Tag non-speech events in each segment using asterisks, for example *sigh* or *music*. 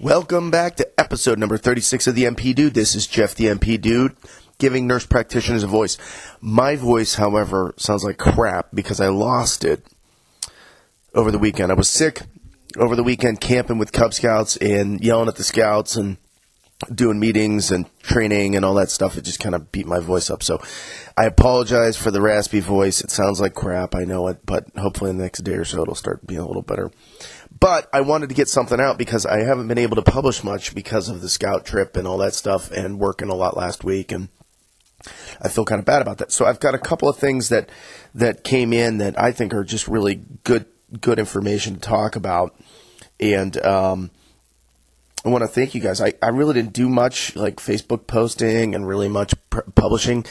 Welcome back to episode number 36 of the NP Dude. This is Jeff the NP Dude, giving nurse practitioners a voice. My voice, however, sounds like crap because I lost it over the weekend. I was sick over the weekend camping with Cub Scouts and yelling at the scouts and doing meetings and training and all that stuff. It just kind of beat my voice up. So I apologize for the raspy voice. It sounds like crap. I know it, but hopefully in the next day or so it'll start being a little better. But I wanted to get something out because I haven't been able to publish much because of the scout trip and all that stuff and working a lot last week and I feel kind of bad about that. So I've got a couple of things that that came in that I think are just really good good information to talk about. And um, I want to thank you guys. I, I really didn't do much like Facebook posting and really much pr- publishing,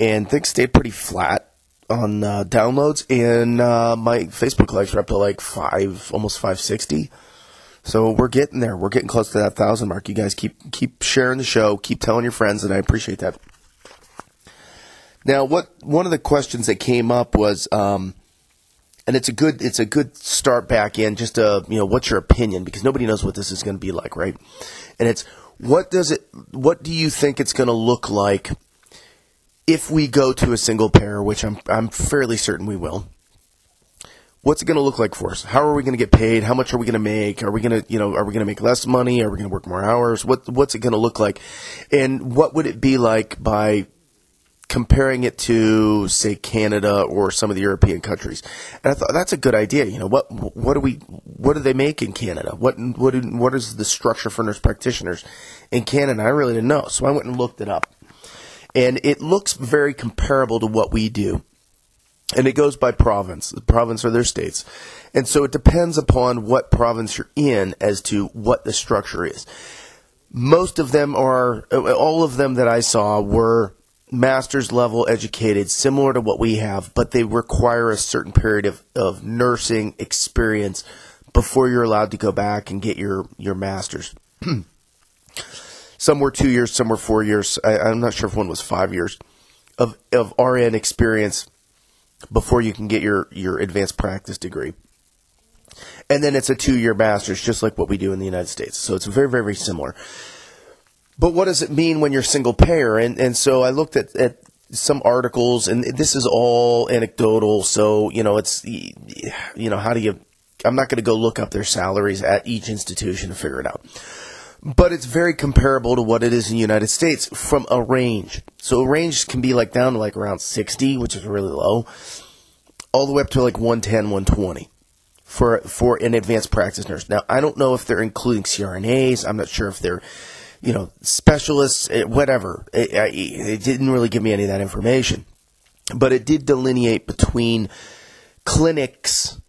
and things stayed pretty flat on uh, downloads. And uh, my Facebook likes are up to like five, almost five sixty. So we're getting there. We're getting close to that thousand mark. You guys keep keep sharing the show, keep telling your friends, and I appreciate that. Now, what one of the questions that came up was, um, and it's a good it's a good start back in just a you know what's your opinion because nobody knows what this is going to be like, right? And it's what does it what do you think it's going to look like if we go to a single payer, which I'm I'm fairly certain we will. What's it going to look like for us? How are we going to get paid? How much are we going to make? Are we going to, you know, are we going to make less money? Are we going to work more hours? What what's it going to look like? And what would it be like by comparing it to say Canada or some of the European countries. And I thought that's a good idea. You know, what what do we what do they make in Canada? What what what is the structure for nurse practitioners in Canada? I really didn't know, so I went and looked it up, and it looks very comparable to what we do. And it goes by province. The province or their states. And so it depends upon what province you're in as to what the structure is. Most of them are, all of them that I saw were master's level educated, similar to what we have, but they require a certain period of, of nursing experience before you're allowed to go back and get your, your master's. *clears throat* some were two years, some were four years. I, I'm not sure if one was five years of, of RN experience before you can get your, your advanced practice degree. And then it's a two year master's, just like what we do in the United States. So it's very, very similar. But what does it mean when you're single payer? And and so I looked at, at some articles, and this is all anecdotal. So you know, it's you know, how do you? I'm not going to go look up their salaries at each institution to figure it out. But it's very comparable to what it is in the United States from a range. So a range can be like down to like around 60, which is really low, all the way up to like 110, 120 for for an advanced practice nurse. Now I don't know if they're including CRNAs. I'm not sure if they're you know, specialists, eh, whatever. It, it, didn't really give me any of that information. But it did delineate between clinics,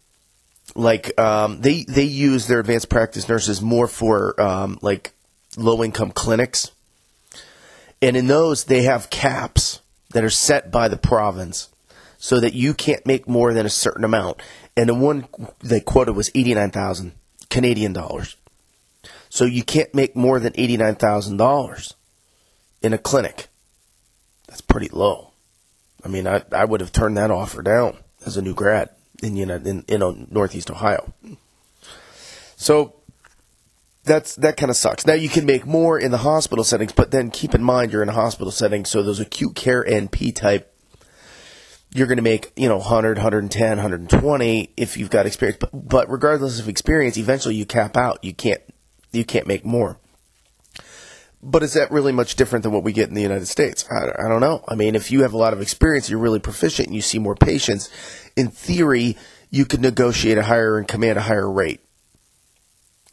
like um, they they use their advanced practice nurses more for um, like low income clinics, and in those they have caps that are set by the province, so that you can't make more than a certain amount. And the one they quoted was eighty nine thousand Canadian dollars. So you can't make more than $89,000 in a clinic. That's pretty low. I mean, I, I would have turned that offer down as a new grad in, you know, in, in uh, Northeast Ohio. So that's that kind of sucks. Now you can make more in the hospital settings, but then keep in mind you're in a hospital setting, so those acute care NP type you're going to make, you know, 100, 110, 120 if you've got experience. But, but regardless of experience, eventually you cap out. You can't you can't make more. But is that really much different than what we get in the United States? I, I don't know. I mean, if you have a lot of experience, you're really proficient, and you see more patients, in theory, you could negotiate a higher and command a higher rate.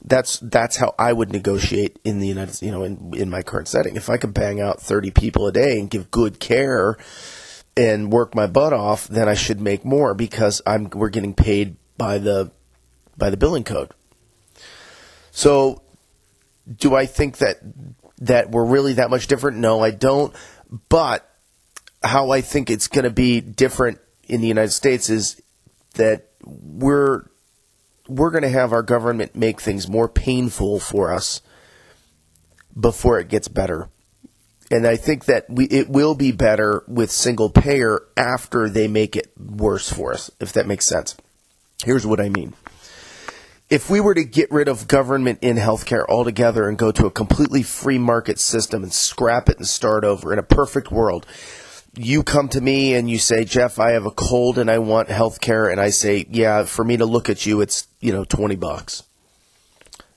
That's that's how I would negotiate in the United, you know, in in my current setting. If I could bang out 30 people a day and give good care and work my butt off, then I should make more because I'm we're getting paid by the by the billing code. So, do I think that that we're really that much different? No, I don't. But how I think it's going to be different in the United States is that we're we're going to have our government make things more painful for us before it gets better. And I think that we, it will be better with single payer after they make it worse for us, if that makes sense. Here's what I mean if we were to get rid of government in healthcare altogether and go to a completely free market system and scrap it and start over in a perfect world, you come to me and you say, Jeff, I have a cold and I want healthcare, and I say, yeah, for me to look at you, it's you know twenty bucks.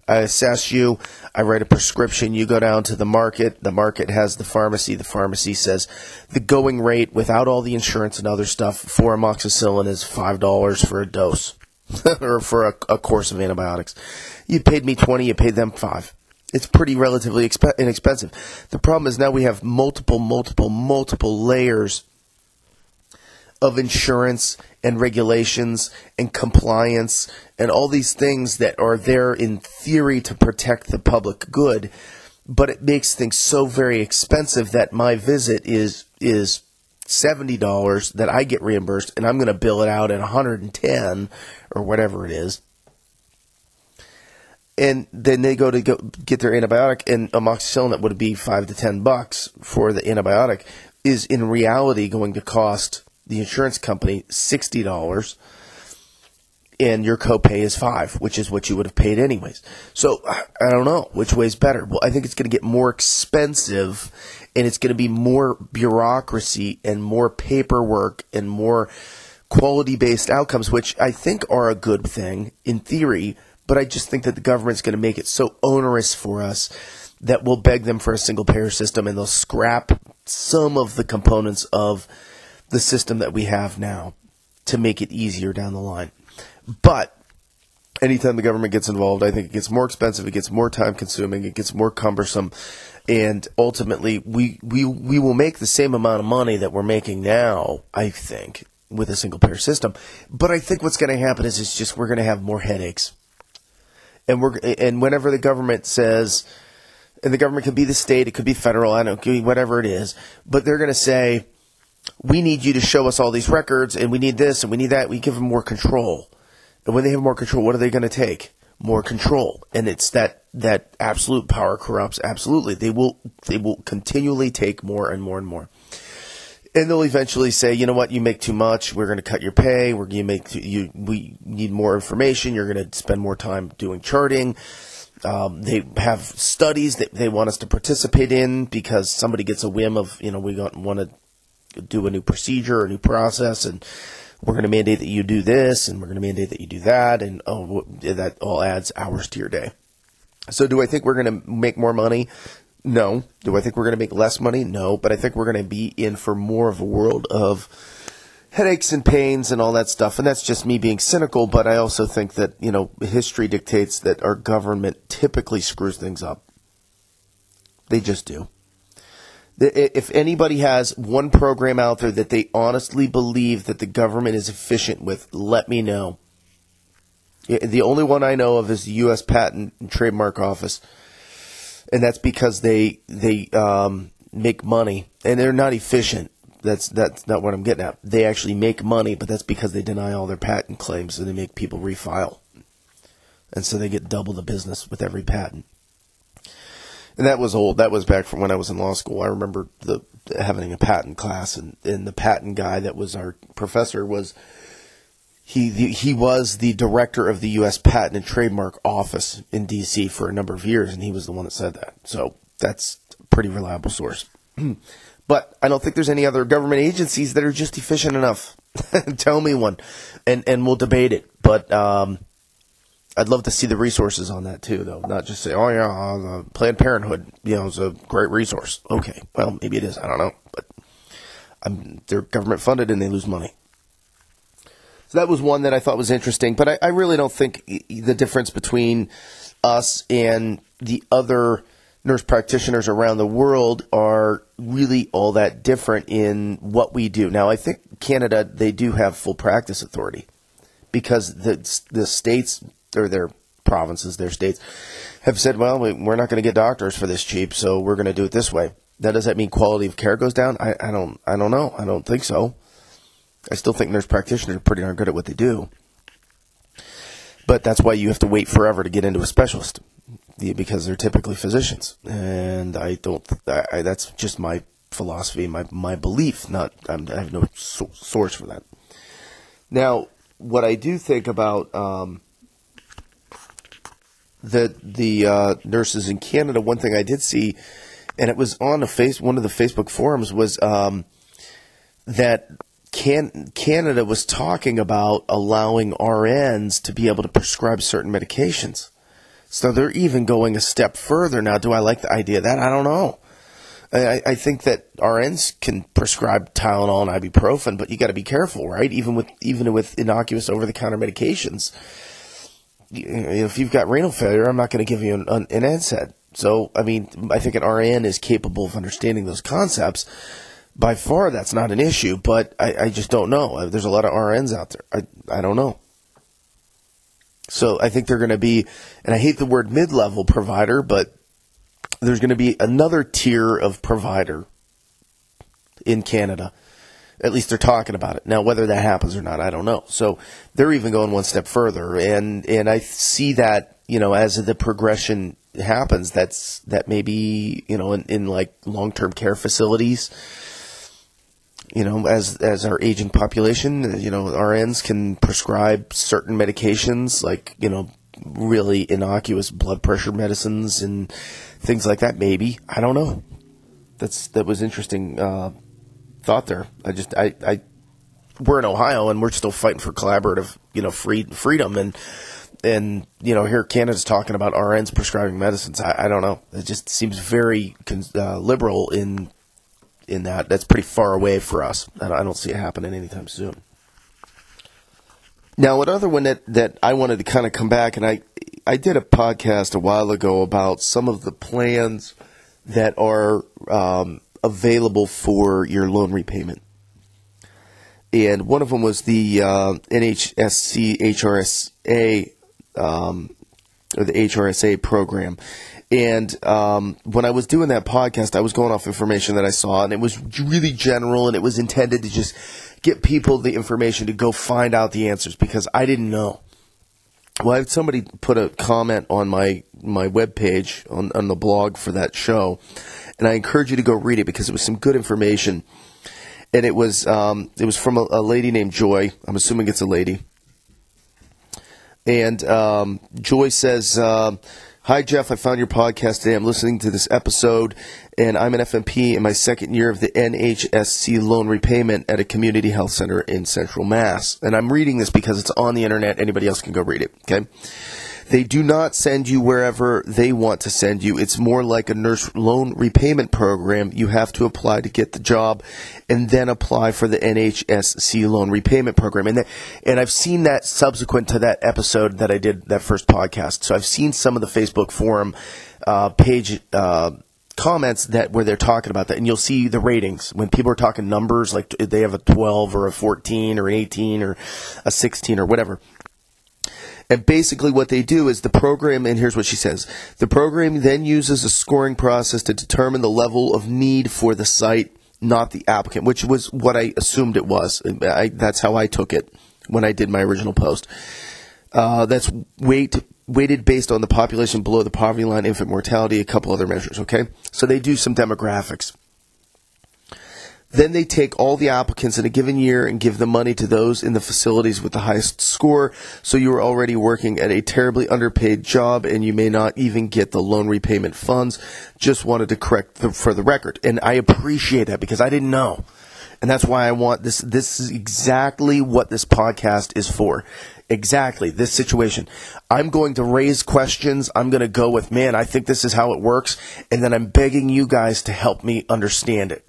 I assess you. I write a prescription. You go down to the market. The market has the pharmacy. The pharmacy says the going rate without all the insurance and other stuff for amoxicillin is $5 for a dose *laughs* or for a, a, course of antibiotics. You paid me 20, you paid them 5. It's pretty relatively exp- inexpensive. The problem is now we have multiple, multiple, multiple layers of insurance and regulations and compliance and all these things that are there in theory to protect the public good, but it makes things so very expensive that my visit is is seventy dollars that I get reimbursed, and I'm going to bill it out at 110 or whatever it is. And then they go to go get their antibiotic, and amoxicillin that would be five to ten bucks for the antibiotic is in reality going to cost the insurance company sixty dollars and your copay is five, which is what you would have paid anyways. So I don't know which way is better. Well, I think it's going to get more expensive, and it's going to be more bureaucracy and more paperwork and more quality based outcomes, which I think are a good thing in theory. But I just think that the government's going to make it so onerous for us that we'll beg them for a single payer system, and they'll scrap some of the components of the system that we have now to make it easier down the line. But anytime the government gets involved, I think it gets more expensive, it gets more time consuming, it gets more cumbersome, and ultimately we we we will make the same amount of money that we're making now, I think, with a single payer system. But I think what's going to happen is it's just we're going to have more headaches. And we're and whenever the government says and the government could be the state, it could be federal, I don't know, whatever it is, but they're going to say we need you to show us all these records and we need this and we need that. We give them more control. And when they have more control, what are they going to take? More control. And it's that, that absolute power corrupts. Absolutely. They will, they will continually take more and more and more. And they'll eventually say, you know what, you make too much. We're going to cut your pay. We're going to make you. We need more information. You're going to spend more time doing charting. Um, they have studies that they want us to participate in because somebody gets a whim of, you know, we want to do a new procedure, a new process, and we're going to mandate that you do this and we're going to mandate that you do that and oh that all adds hours to your day. So do i think we're going to make more money? No. Do i think we're going to make less money? No. But i think we're going to be in for more of a world of headaches and pains and all that stuff. And that's just me being cynical but i also think that you know history dictates that our government typically screws things up. They just do if anybody has one program out there that they honestly believe that the government is efficient with, let me know. The only one I know of is the U.S. Patent and Trademark Office, and that's because they they um, make money and they're not efficient. That's that's not what I'm getting at. They actually make money, but that's because they deny all their patent claims and they make people refile, and so they get double the business with every patent and that was old. That was back from when I was in law school. I remember the having a patent class, and, and the patent guy that was our professor was he the, he was the director of the U.S. Patent and Trademark Office in D.C. for a number of years, and he was the one that said that. So that's a pretty reliable source. *clears throat* but I don't think there's any other government agencies that are just efficient enough. *laughs* Tell me one, and and we'll debate it. But um, I'd love to see the resources on that too, though. Not just say, "Oh yeah, uh, Planned Parenthood, you know, is a great resource." Okay, well maybe it is. I don't know, but they're government funded and they lose money. So that was one that I thought was interesting, but I, I really don't think the difference between us and the other nurse practitioners around the world are really all that different in what we do. Now, I think Canada they do have full practice authority because the the states or their provinces, their states, have said, well, we're not going to get doctors for this cheap, so we're going to do it this way. That does that mean quality of care goes down? I, I don't I don't know. I don't think so. I still think nurse practitioners are pretty darn good at what they do. But that's why you have to wait forever to get into a specialist because they're typically physicians, and I don't. I, that's just my philosophy, my my belief. Not I'm, i have no so, source for that. Now, what I do think about um, the the uh, nurses in Canada, one thing I did see, and it was on a face one of the Facebook forums was um, that can, Canada was talking about allowing RNs to be able to prescribe certain medications. So they're even going a step further now. Do I like the idea of that? I don't know. I, I think that RNs can prescribe Tylenol and ibuprofen, but you got to be careful, right? Even with even with innocuous over-the-counter medications, if you've got renal failure, I'm not going to give you an, an NSAID. So, I mean, I think an RN is capable of understanding those concepts. By far, that's not an issue, but I, I just don't know. Uh, there's a lot of RNs out there. I, I don't know. So I think they're going to be, and I hate the word mid level provider, but there's going to be another tier of provider in Canada. At least they're talking about it. Now, whether that happens or not, I don't know. So they're even going one step further, and and I see that you know as the progression happens, that's that maybe you know in, in like long term care facilities. You know, as as our aging population, you know, RNs can prescribe certain medications like you know really innocuous blood pressure medicines and things like that. Maybe I don't know. That's that was interesting uh, thought there. I just I, I we're in Ohio and we're still fighting for collaborative you know free freedom and and you know here Canada's talking about RNs prescribing medicines. I, I don't know. It just seems very uh, liberal in in that. That's pretty far away for us. I don't see it happening anytime soon. Now, another one that, that I wanted to kind of come back, and I I did a podcast a while ago about some of the plans that are um, available for your loan repayment. And one of them was the uh, NHSC HRSA, um, or the HRSA program. And um, when I was doing that podcast, I was going off information that I saw, and it was really general, and it was intended to just get people the information to go find out the answers because I didn't know. Well, I had somebody put a comment on my my webpage on, on the blog for that show, and I encourage you to go read it because it was some good information. And it was um, it was from a, a, lady named Joy. I'm assuming it's a lady. And um, Joy says, uh, "Hi Jeff, I found your podcast today. I'm listening to this episode, and I'm an FNP in my second year of the NHSC loan repayment at a community health center in Central Mass. And I'm reading this because it's on the internet. Anybody else can go read it. Okay. They do not send you wherever they want to send you. It's more like a nurse loan repayment program. You have to apply to get the job and then apply for the NHSC loan repayment program. And, and I've seen that subsequent to that episode that I did, that first podcast. So I've seen some of the Facebook forum uh, page uh, comments that where they're talking about that, and you'll see the ratings when people are talking numbers, like they have a 12 or a 14 or an 18 or a 16 or whatever. And basically, what they do is the program, and here's what she says the program then uses a scoring process to determine the level of need for the site, not the applicant, which was what I assumed it was. I, that's how I took it when I did my original post. Uh, that's weight weighted based on the population below the poverty line, infant mortality, a couple other measures, okay? So they do some demographics. Then they take all the applicants in a given year and give the money to those in the facilities with the highest score. So you are already working at a terribly underpaid job and you may not even get the loan repayment funds. Just wanted to correct the, for the record. And I appreciate that because I didn't know. And that's why I want this. This is exactly what this podcast is for exactly this situation. I'm going to raise questions. I'm going to go with, man, I think this is how it works. And then I'm begging you guys to help me understand it.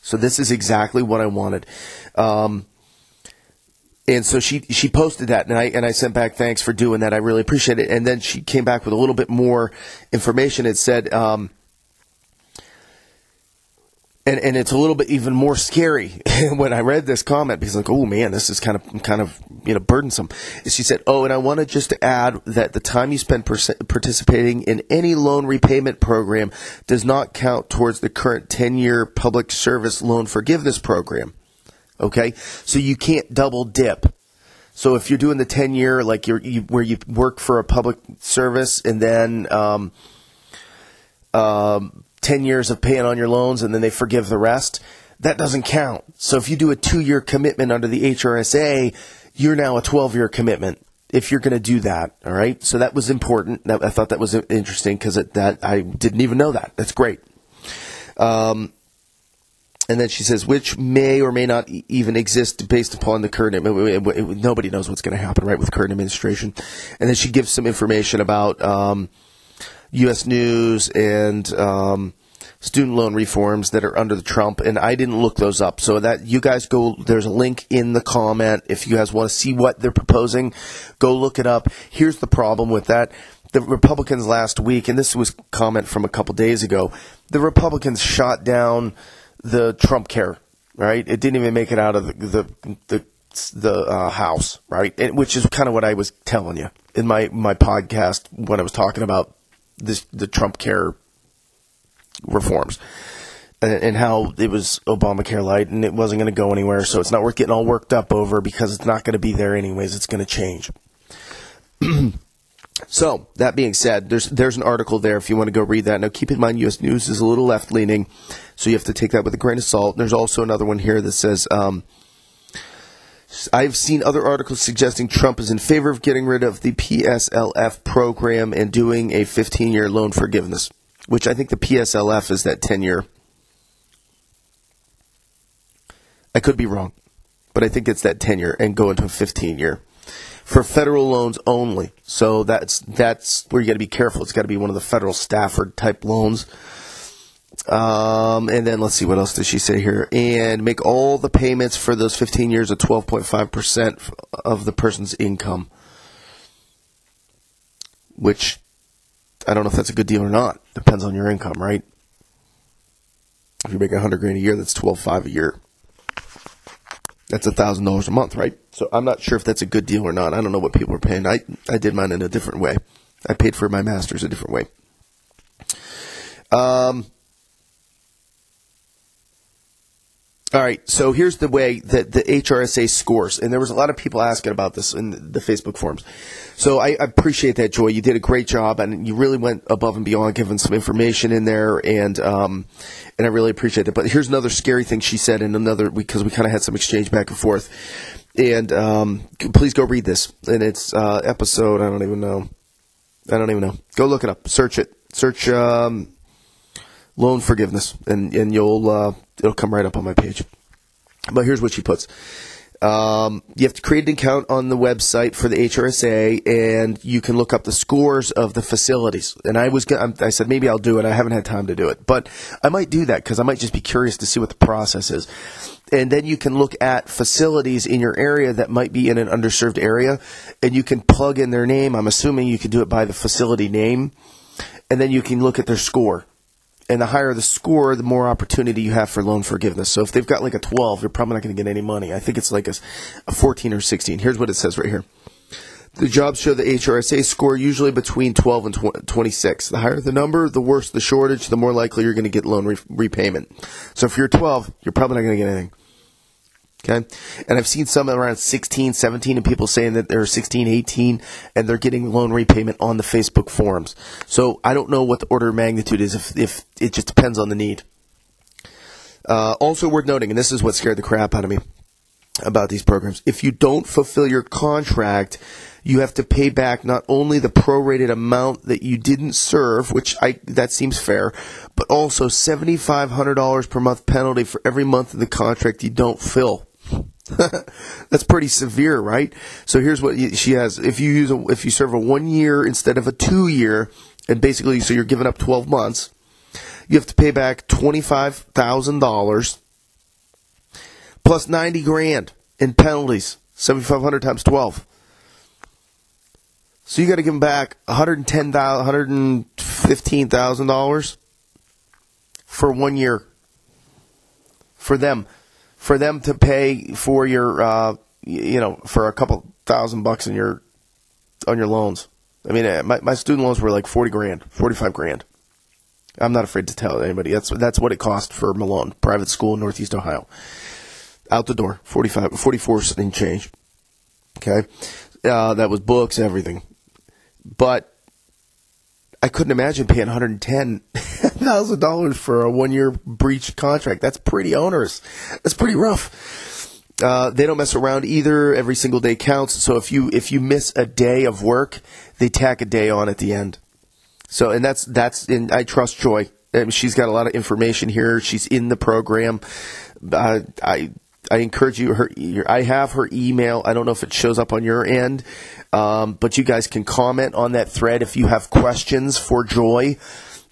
So this is exactly what I wanted. Um, and so she she posted that, and I and I sent back thanks for doing that. I really appreciate it. And then she came back with a little bit more information. It said. Um, and and it's a little bit even more scary *laughs* when I read this comment because like oh man this is kind of kind of you know burdensome. She said oh and I wanted just to add that the time you spend participating in any loan repayment program does not count towards the current 10 year public service loan forgiveness program. Okay, so you can't double dip. So if you're doing the 10 year like you're you, where you work for a public service and then um, um 10 years of paying on your loans and then they forgive the rest, that doesn't count. So if you do a two year commitment under the HRSA, you're now a 12 year commitment. if you're going to do that. All right. So that was important. I thought that was interesting because that I didn't even know that. That's great. Um, and then she says, which may or may not even exist based upon the current. Nobody knows what's going to happen, right, with current administration. And then she gives some information about um, U.S. News and um, student loan reforms that are under the Trump, and I didn't look those up. So that you guys go, there's a link in the comment if you guys want to see what they're proposing. Go look it up. Here's the problem with that: the Republicans last week, and this was comment from a couple days ago. The Republicans shot down the Trump care, right? It didn't even make it out of the the the, the uh, House, right? And, which is kind of what I was telling you in my my podcast when I was talking about this the Trump care reforms. And, and how it was Obamacare light and it wasn't going to go anywhere, so it's not worth getting all worked up over because it's not going to be there anyways. It's going to change. *clears throat* So that being said, there's there's an article there if you want to go read that. Now keep in mind, U.S. News is a little left leaning, so you have to take that with a grain of salt. There's also another one here that says. Um, I've seen other articles suggesting Trump is in favor of getting rid of the PSLF program and doing a 15 year loan forgiveness, which I think the PSLF is that 10 year. I could be wrong, but I think it's that 10 year and go into a 15 year for federal loans only. So that's that's where you got to be careful. It's got to be one of the federal Stafford type loans. Um, and then let's see what else does she say here. And make all the payments for those 15 years at 12.5 percent of the person's income. Which I don't know if that's a good deal or not. Depends on your income, right? If you make 100 grand a year, that's 12.5 a year that's a thousand dollars a month, right? So I'm not sure if that's a good deal or not. I don't know what people are paying. I I did mine in a different way. I paid for my master's a different way. Um. All right, so here's the way that the HRSA scores, and there was a lot of people asking about this in the Facebook forums. So I, appreciate that, Joy. You did a great job, and you really went above and beyond, giving some information in there, and um, and I really appreciate it. But here's another scary thing she said in another because we kind of had some exchange back and forth. And um, please go read this. And it's uh, episode. I don't even know. I don't even know. Go look it up. Search it. Search um, loan forgiveness, and and you'll uh, it'll come right up on my page. But here's what she puts. Um, you have to create an account on the website for the HRSA, and you can look up the scores of the facilities. And I was, I said maybe I'll do it. I haven't had time to do it, but I might do that because I might just be curious to see what the process is. And then you can look at facilities in your area that might be in an underserved area, and you can plug in their name. I'm assuming you can do it by the facility name, and then you can look at their score and the higher the score, the more opportunity you have for loan forgiveness. So if they've got like a 12, you're probably not going to get any money. I think it's like a, a 14 or 16. Here's what it says right here. The jobs show the HRSA score usually between 12 and 26. The higher the number, the worse the shortage, the more likely you're going to get loan re- repayment. So if you're 12, you're probably not going to get anything. Okay. And I've seen some around 16, 17, and people saying that they're 16, 18, and they're getting loan repayment on the Facebook forums. So I don't know what the order of magnitude is if, if it just depends on the need. Uh, also worth noting, and this is what scared the crap out of me about these programs. If you don't fulfill your contract, you have to pay back not only the prorated amount that you didn't serve, which I that seems fair, but also seventy five hundred dollars per month penalty for every month of the contract you don't fill. *laughs* That's pretty severe, right? So here's what she has: if you use a, if you serve a one year instead of a two year, and basically, so you're giving up twelve months, you have to pay back twenty five thousand dollars plus ninety grand in penalties, seventy five hundred times twelve. So you got to give them back one hundred ten thousand, one hundred fifteen thousand dollars for one year for them for them to pay for your, uh, you know, for a couple thousand bucks in your on your loans. I mean, uh, my my student loans were like forty grand, forty five grand. I'm not afraid to tell anybody. That's that's what it cost for Malone private school in Northeast Ohio. Out the door, 45, 44 and change. Okay, uh, that was books, everything. But I couldn't imagine paying one hundred ten *laughs* thousand dollars for a one year breach contract. That's pretty onerous. That's pretty rough. Uh, they don't mess around either. Every single day counts. So if you if you miss a day of work, they tack a day on at the end. So and that's that's and I trust Joy. she's got a lot of information here. She's in the program. Uh, I I encourage you. Her, I have her email. I don't know if it shows up on your end, um, but you guys can comment on that thread if you have questions for Joy.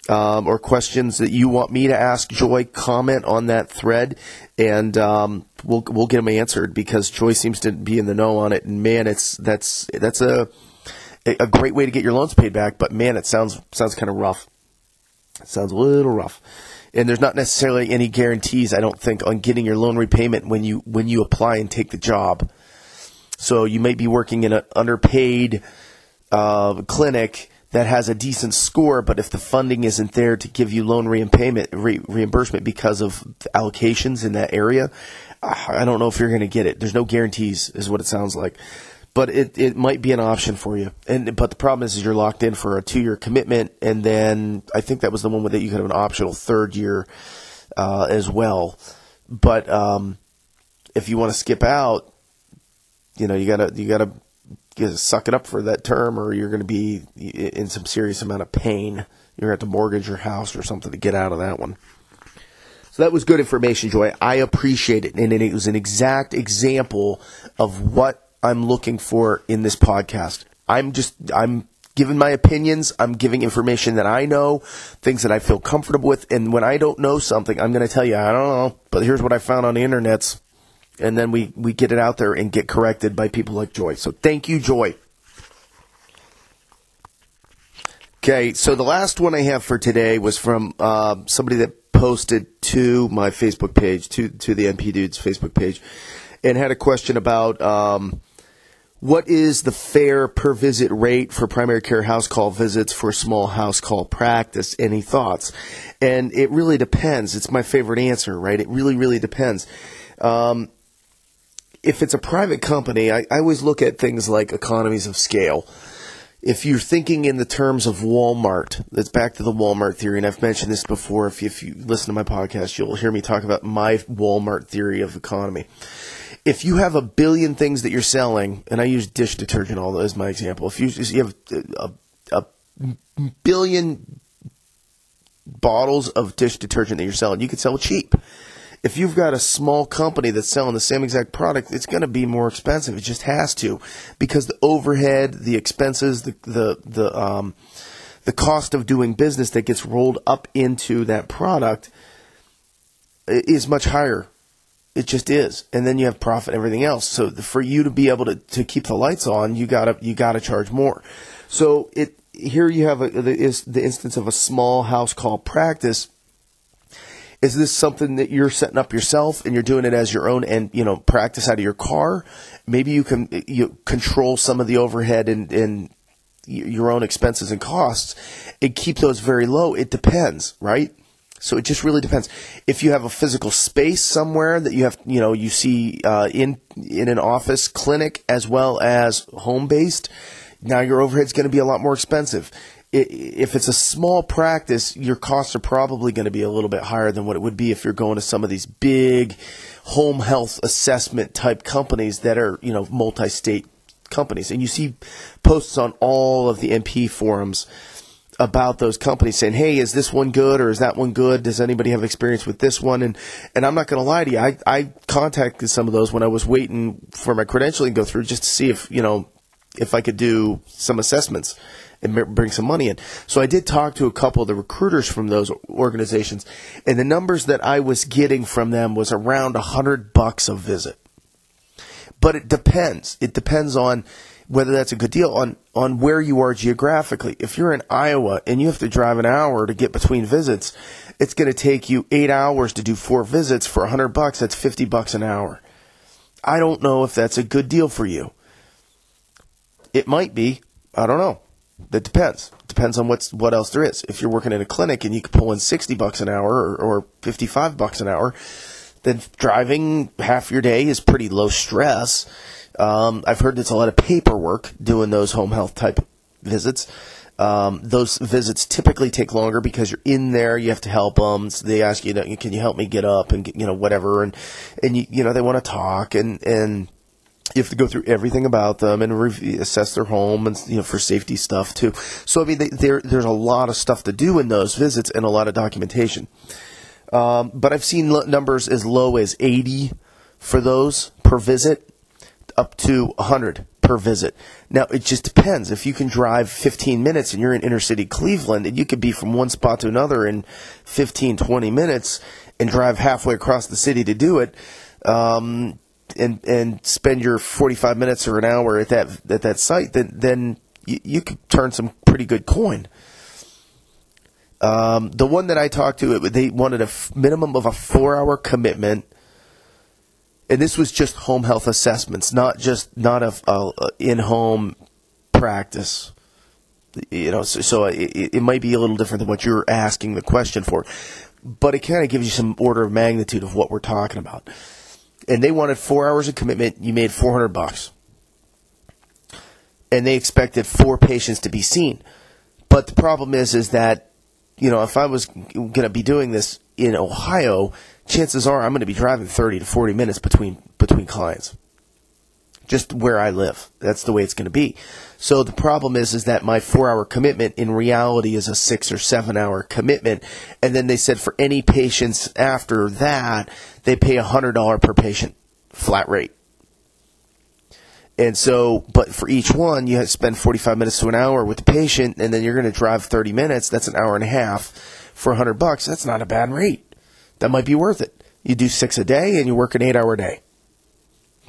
Um, or questions that you want me to ask Joy, comment on that thread, and um, we'll we'll get them answered because Joy seems to be in the know on it. And man, it's that's that's a a great way to get your loans paid back. But man, it sounds sounds kind of rough. It sounds a little rough and there's not necessarily any guarantees I don't think on getting your loan repayment when you when you apply and take the job. So you may be working in an underpaid uh, clinic that has a decent score, but if the funding isn't there to give you loan repayment re- reimbursement because of allocations in that area, I don't know if you're going to get it. There's no guarantees, is what it sounds like but it, it might be an option for you. And but the problem is, is you're locked in for a two year commitment, and then I think that was the one that you could have an optional third year uh, as well. But um, if you want to skip out, you know you gotta you gotta, you gotta suck it up for that term, or you're going to be in some serious amount of pain. You're going to have to mortgage your house or something to get out of that one. So that was good information, Joy. I appreciate it, and it was an exact example of what I'm looking for in this podcast. I'm just, I'm giving my opinions. I'm giving information that I know, things that I feel comfortable with. And when I don't know something, I'm going to tell you, I don't know, but here's what I found on the internets. And then we, we get it out there and get corrected by people like Joy. So thank you, Joy. Okay, so the last one I have for today was from uh, somebody that posted to my Facebook page, to to the NP Dudes Facebook page, and had a question about um, what is the fair per visit rate for primary care house call visits for small house call practice? Any thoughts? And it really depends. It's my favorite answer, right? It really, really depends. Um, if it's a private company, I, I always look at things like economies of scale if you're thinking in the terms of Walmart, that's back to the Walmart theory, and I've mentioned this before. If you, if you listen to my podcast, you'll hear me talk about my Walmart theory of economy if you have a billion things that you're selling, and I use dish detergent all as my example, if you, you have a, a billion bottles of dish detergent that you're selling, you could sell cheap. If you've got a small company that's selling the same exact product, it's going to be more expensive. It just has to, because the overhead, the expenses, the the the um, the cost of doing business that gets rolled up into that product is much higher it just is, and then you have profit and everything else. So for you to be able to, to keep the lights on, you gotta you gotta charge more. So it here you have a, the, the instance of a small house call practice. Is this something that you're setting up yourself and you're doing it as your own and you know practice out of your car? Maybe you can you control some of the overhead and, and your own expenses and costs and keep those very low. It depends, right? So it just really depends. If you have a physical space somewhere that you have, you know, you see uh, in in an office, clinic, as well as home based, now your overhead's going to be a lot more expensive. If it's a small practice, your costs are probably going to be a little bit higher than what it would be if you're going to some of these big home health assessment type companies that are, you know, multi-state companies. And you see posts on all of the NP forums about those companies saying, "Hey, is this one good or is that one good? Does anybody have experience with this one?" And and I'm not going to lie to you, I I contacted some of those when I was waiting for my credentialing to go through just to see if you know if I could do some assessments and bring some money in. So I did talk to a couple of the recruiters from those organizations, and the numbers that I was getting from them was around a hundred bucks a visit. But it depends. It depends on whether that's a good deal on, on where you are geographically. If you're in Iowa and you have to drive an hour to get between visits, it's going to take you eight hours to do four visits for a hundred bucks. That's 50 bucks an hour. I don't know if that's a good deal for you. It might be. I don't know. That depends. Depends on what's what else there is. If you're working in a clinic and you can pull in 60 bucks an hour or, or 55 bucks an hour, then driving half your day is pretty low stress um, I've heard it's a lot of paperwork doing those home health type visits. Um, those visits typically take longer because you're in there. You have to help them. So they ask you, "Can you help me get up?" and you know whatever, and and you, you know they want to talk and and you have to go through everything about them and re- assess their home and you know for safety stuff too. So I mean, they, there there's a lot of stuff to do in those visits and a lot of documentation. Um, but I've seen l- numbers as low as 80 for those per visit, up to 100 per visit. Now it just depends. If you can drive 15 minutes and you're in inner city Cleveland, and you could be from one spot to another in 15, 20 minutes, and drive halfway across the city to do it. Um, and and spend your 45 minutes or an hour at that at that site, then then you, you could turn some pretty good coin. Um, the one that I talked to, it, they wanted a f- minimum of a four-hour commitment, and this was just home health assessments, not just not a, a, a in-home practice. You know, so, so it, it might be a little different than what you're asking the question for, but it kind of gives you some order of magnitude of what we're talking about and they wanted four hours of commitment. You made 400 bucks. And they expected four patients to be seen. But the problem is, is that, you know, if I was going to be doing this in Ohio, chances are I'm going to be driving 30 to 40 minutes between, between clients just where I live. That's the way it's going to be. So the problem is, is that my four hour commitment in reality is a six or seven hour commitment. And then they said for any patients after that, they pay a hundred dollar per patient flat rate. And so, but for each one, you spend 45 minutes to an hour with the patient, and then you're going to drive 30 minutes. That's an hour and a half for 100 bucks. That's not a bad rate. That might be worth it. You do six a day and you work an eight hour day.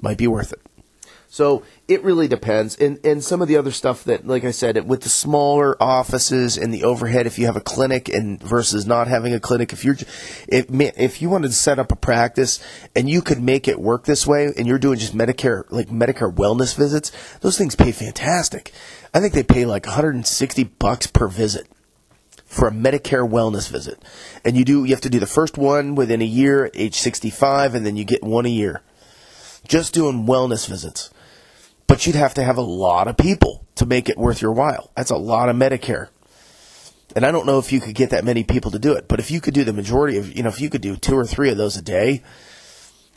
Might be worth it. So it really depends. And, and some of the other stuff that, like I said, with the smaller offices and the overhead, if you have a clinic and versus not having a clinic, if you're, if, if you wanted to set up a practice and you could make it work this way and you're doing just Medicare, like Medicare wellness visits, those things pay fantastic. I think they pay like 160 bucks per visit for a Medicare wellness visit. And you do, you have to do the first one within a year, age 65, and then you get one a year. Just doing wellness visits but you'd have to have a lot of people to make it worth your while. That's a lot of Medicare. And I don't know if you could get that many people to do it, but if you could do the majority of, you know, if you could do two or three of those a day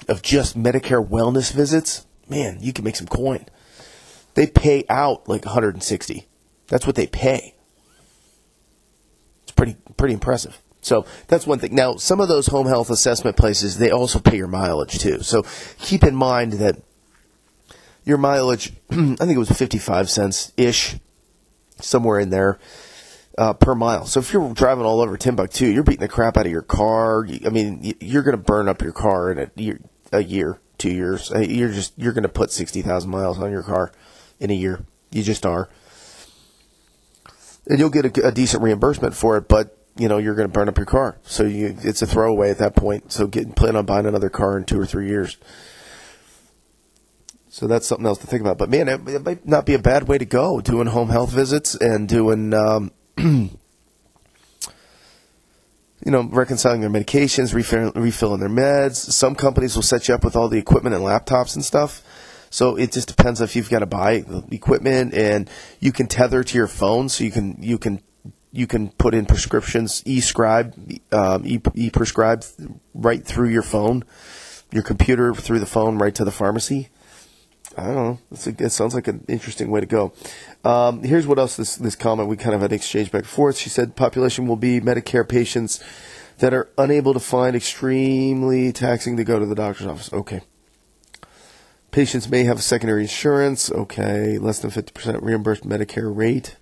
of just Medicare wellness visits, man, you can make some coin. They pay out like 160. That's what they pay. It's pretty pretty impressive. So that's one thing. Now, some of those home health assessment places, they also pay your mileage too. So keep in mind that your mileage, *clears throat* I think it was 55 cents ish, somewhere in there. Uh, per mile. So if you're driving all over Timbuktu, you're beating the crap out of your car. I mean, you're going to burn up your car in a year, a year, two years. Uh, you're just you're going to put sixty thousand miles on your car in a year. You just are, and you'll get a, a decent reimbursement for it. But you know you're going to burn up your car, so you, it's a throwaway at that point. So get plan on buying another car in two or three years. So that's something else to think about. But man, it, it might not be a bad way to go doing home health visits and doing, um, *clears throat* you know, reconciling their medications, refill, refilling their meds. Some companies will set you up with all the equipment and laptops and stuff. So it just depends if you've got to buy equipment and you can tether to your phone, so you can you can you can put in prescriptions, e-scribe, um, e-prescribe right through your phone, your computer through the phone right to the pharmacy. I don't know. A, it sounds like an interesting way to go. Um, here's what else this, this comment we kind of had exchange back and forth. She said population will be Medicare patients that are unable to find extremely taxing to go to the doctor's office. Okay. Patients may have secondary insurance. Okay. Less than 50% reimbursed Medicare rate.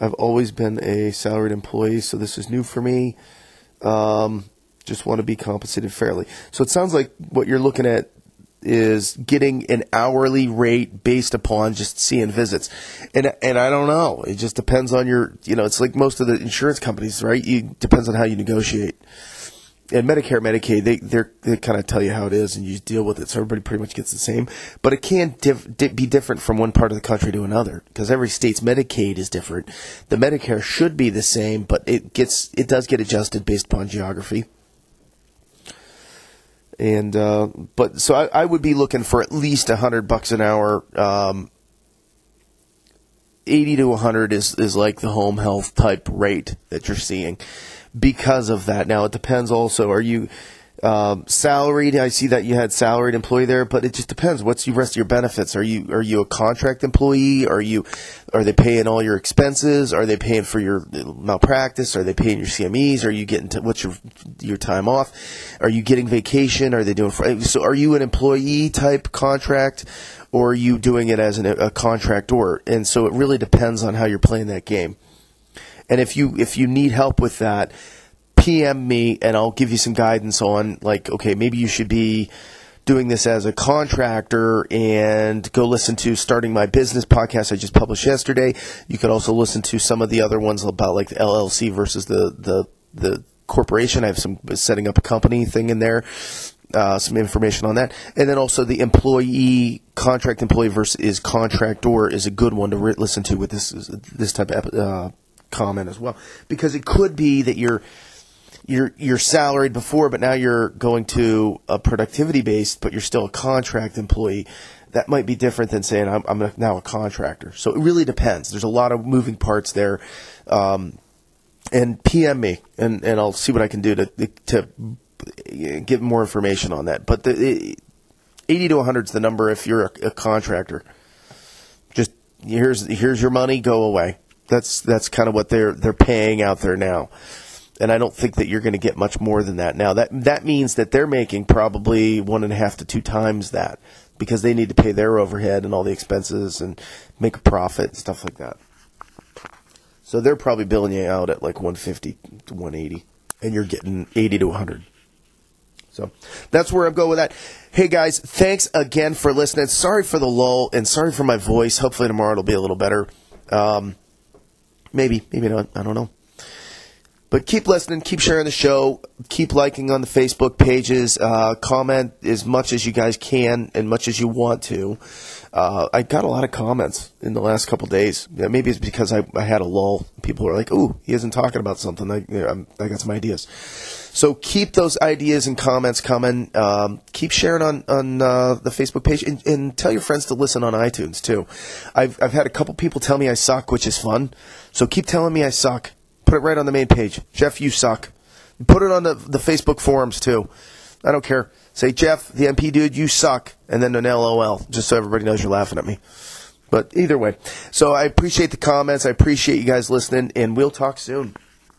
I've always been a salaried employee, so this is new for me. Um, just want to be compensated fairly. So it sounds like what you're looking at is getting an hourly rate based upon just seeing visits. And and I don't know. It just depends on your you know, it's like most of the insurance companies, right? It depends on how you negotiate. And Medicare, Medicaid, they they kind of tell you how it is, and you deal with it. So everybody pretty much gets the same. But it can be different from one part of the country to another because every state's Medicaid is different. The Medicare should be the same, but it gets it does get adjusted based upon geography. And uh, but so I, I, would be looking for at least a hundred bucks an hour um, 80 to 100 is, is like the home health type rate that you're seeing because of that. Now, it depends also. Are you um, salaried? I see that you had salaried employee there, but it just depends. What's the rest of your benefits? Are you are you a contract employee? Are you are they paying all your expenses? Are they paying for your malpractice? Are they paying your CMEs? Are you getting to, what's your your time off? Are you getting vacation? Are they doing so? Are you an employee type contract? or are you doing it as an, a contractor? And so it really depends on how you're playing that game. And if you if you need help with that, PM me and I'll give you some guidance on like okay maybe you should be doing this as a contractor and go listen to starting my business podcast I just published yesterday. You could also listen to some of the other ones about like the LLC versus the the the corporation. I have some setting up a company thing in there uh, some information on that. And then also the employee contract employee versus contractor is a good one to re- listen to with this this type of uh, comment as well, because it could be that you're you're you're salaried before, but now you're going to a productivity based, but you're still a contract employee. That might be different than saying I'm, I'm now a contractor. So it really depends. There's a lot of moving parts there. Um, and PM me, and, and I'll see what I can do to to get more information on that. But the 80 to 100 is the number if you're a, a contractor. Just here's here's your money, go away. That's that's kind of what they're they're paying out there now. And I don't think that you're going to get much more than that now. That that means that they're making probably one and a half to two times that because they need to pay their overhead and all the expenses and make a profit and stuff like that. So they're probably billing you out at like 150 to 180, and you're getting 80 to 100. So that's where I'm going with that. Hey guys, thanks again for listening. Sorry for the lull and sorry for my voice. Hopefully tomorrow it'll be a little better. Um, maybe, maybe not. I don't know. But keep listening, keep sharing the show, keep liking on the Facebook pages, uh, comment as much as you guys can and much as you want to. Uh, I got a lot of comments in the last couple days. Yeah, maybe it's because I, I had a lull. People were like, "Ooh, he isn't talking about something." I, I got some ideas. So keep those ideas and comments coming. Um, keep sharing on on uh, the Facebook page, and, and, tell your friends to listen on iTunes too. I've I've had a couple people tell me I suck, which is fun. So keep telling me I suck. Put it right on the main page. Jeff, you suck. Put it on the the Facebook forums too. I don't care. Say, Jeff, the NP dude, you suck, and then an LOL, just so everybody knows you're laughing at me. But either way, so I appreciate the comments. I appreciate you guys listening, and we'll talk soon.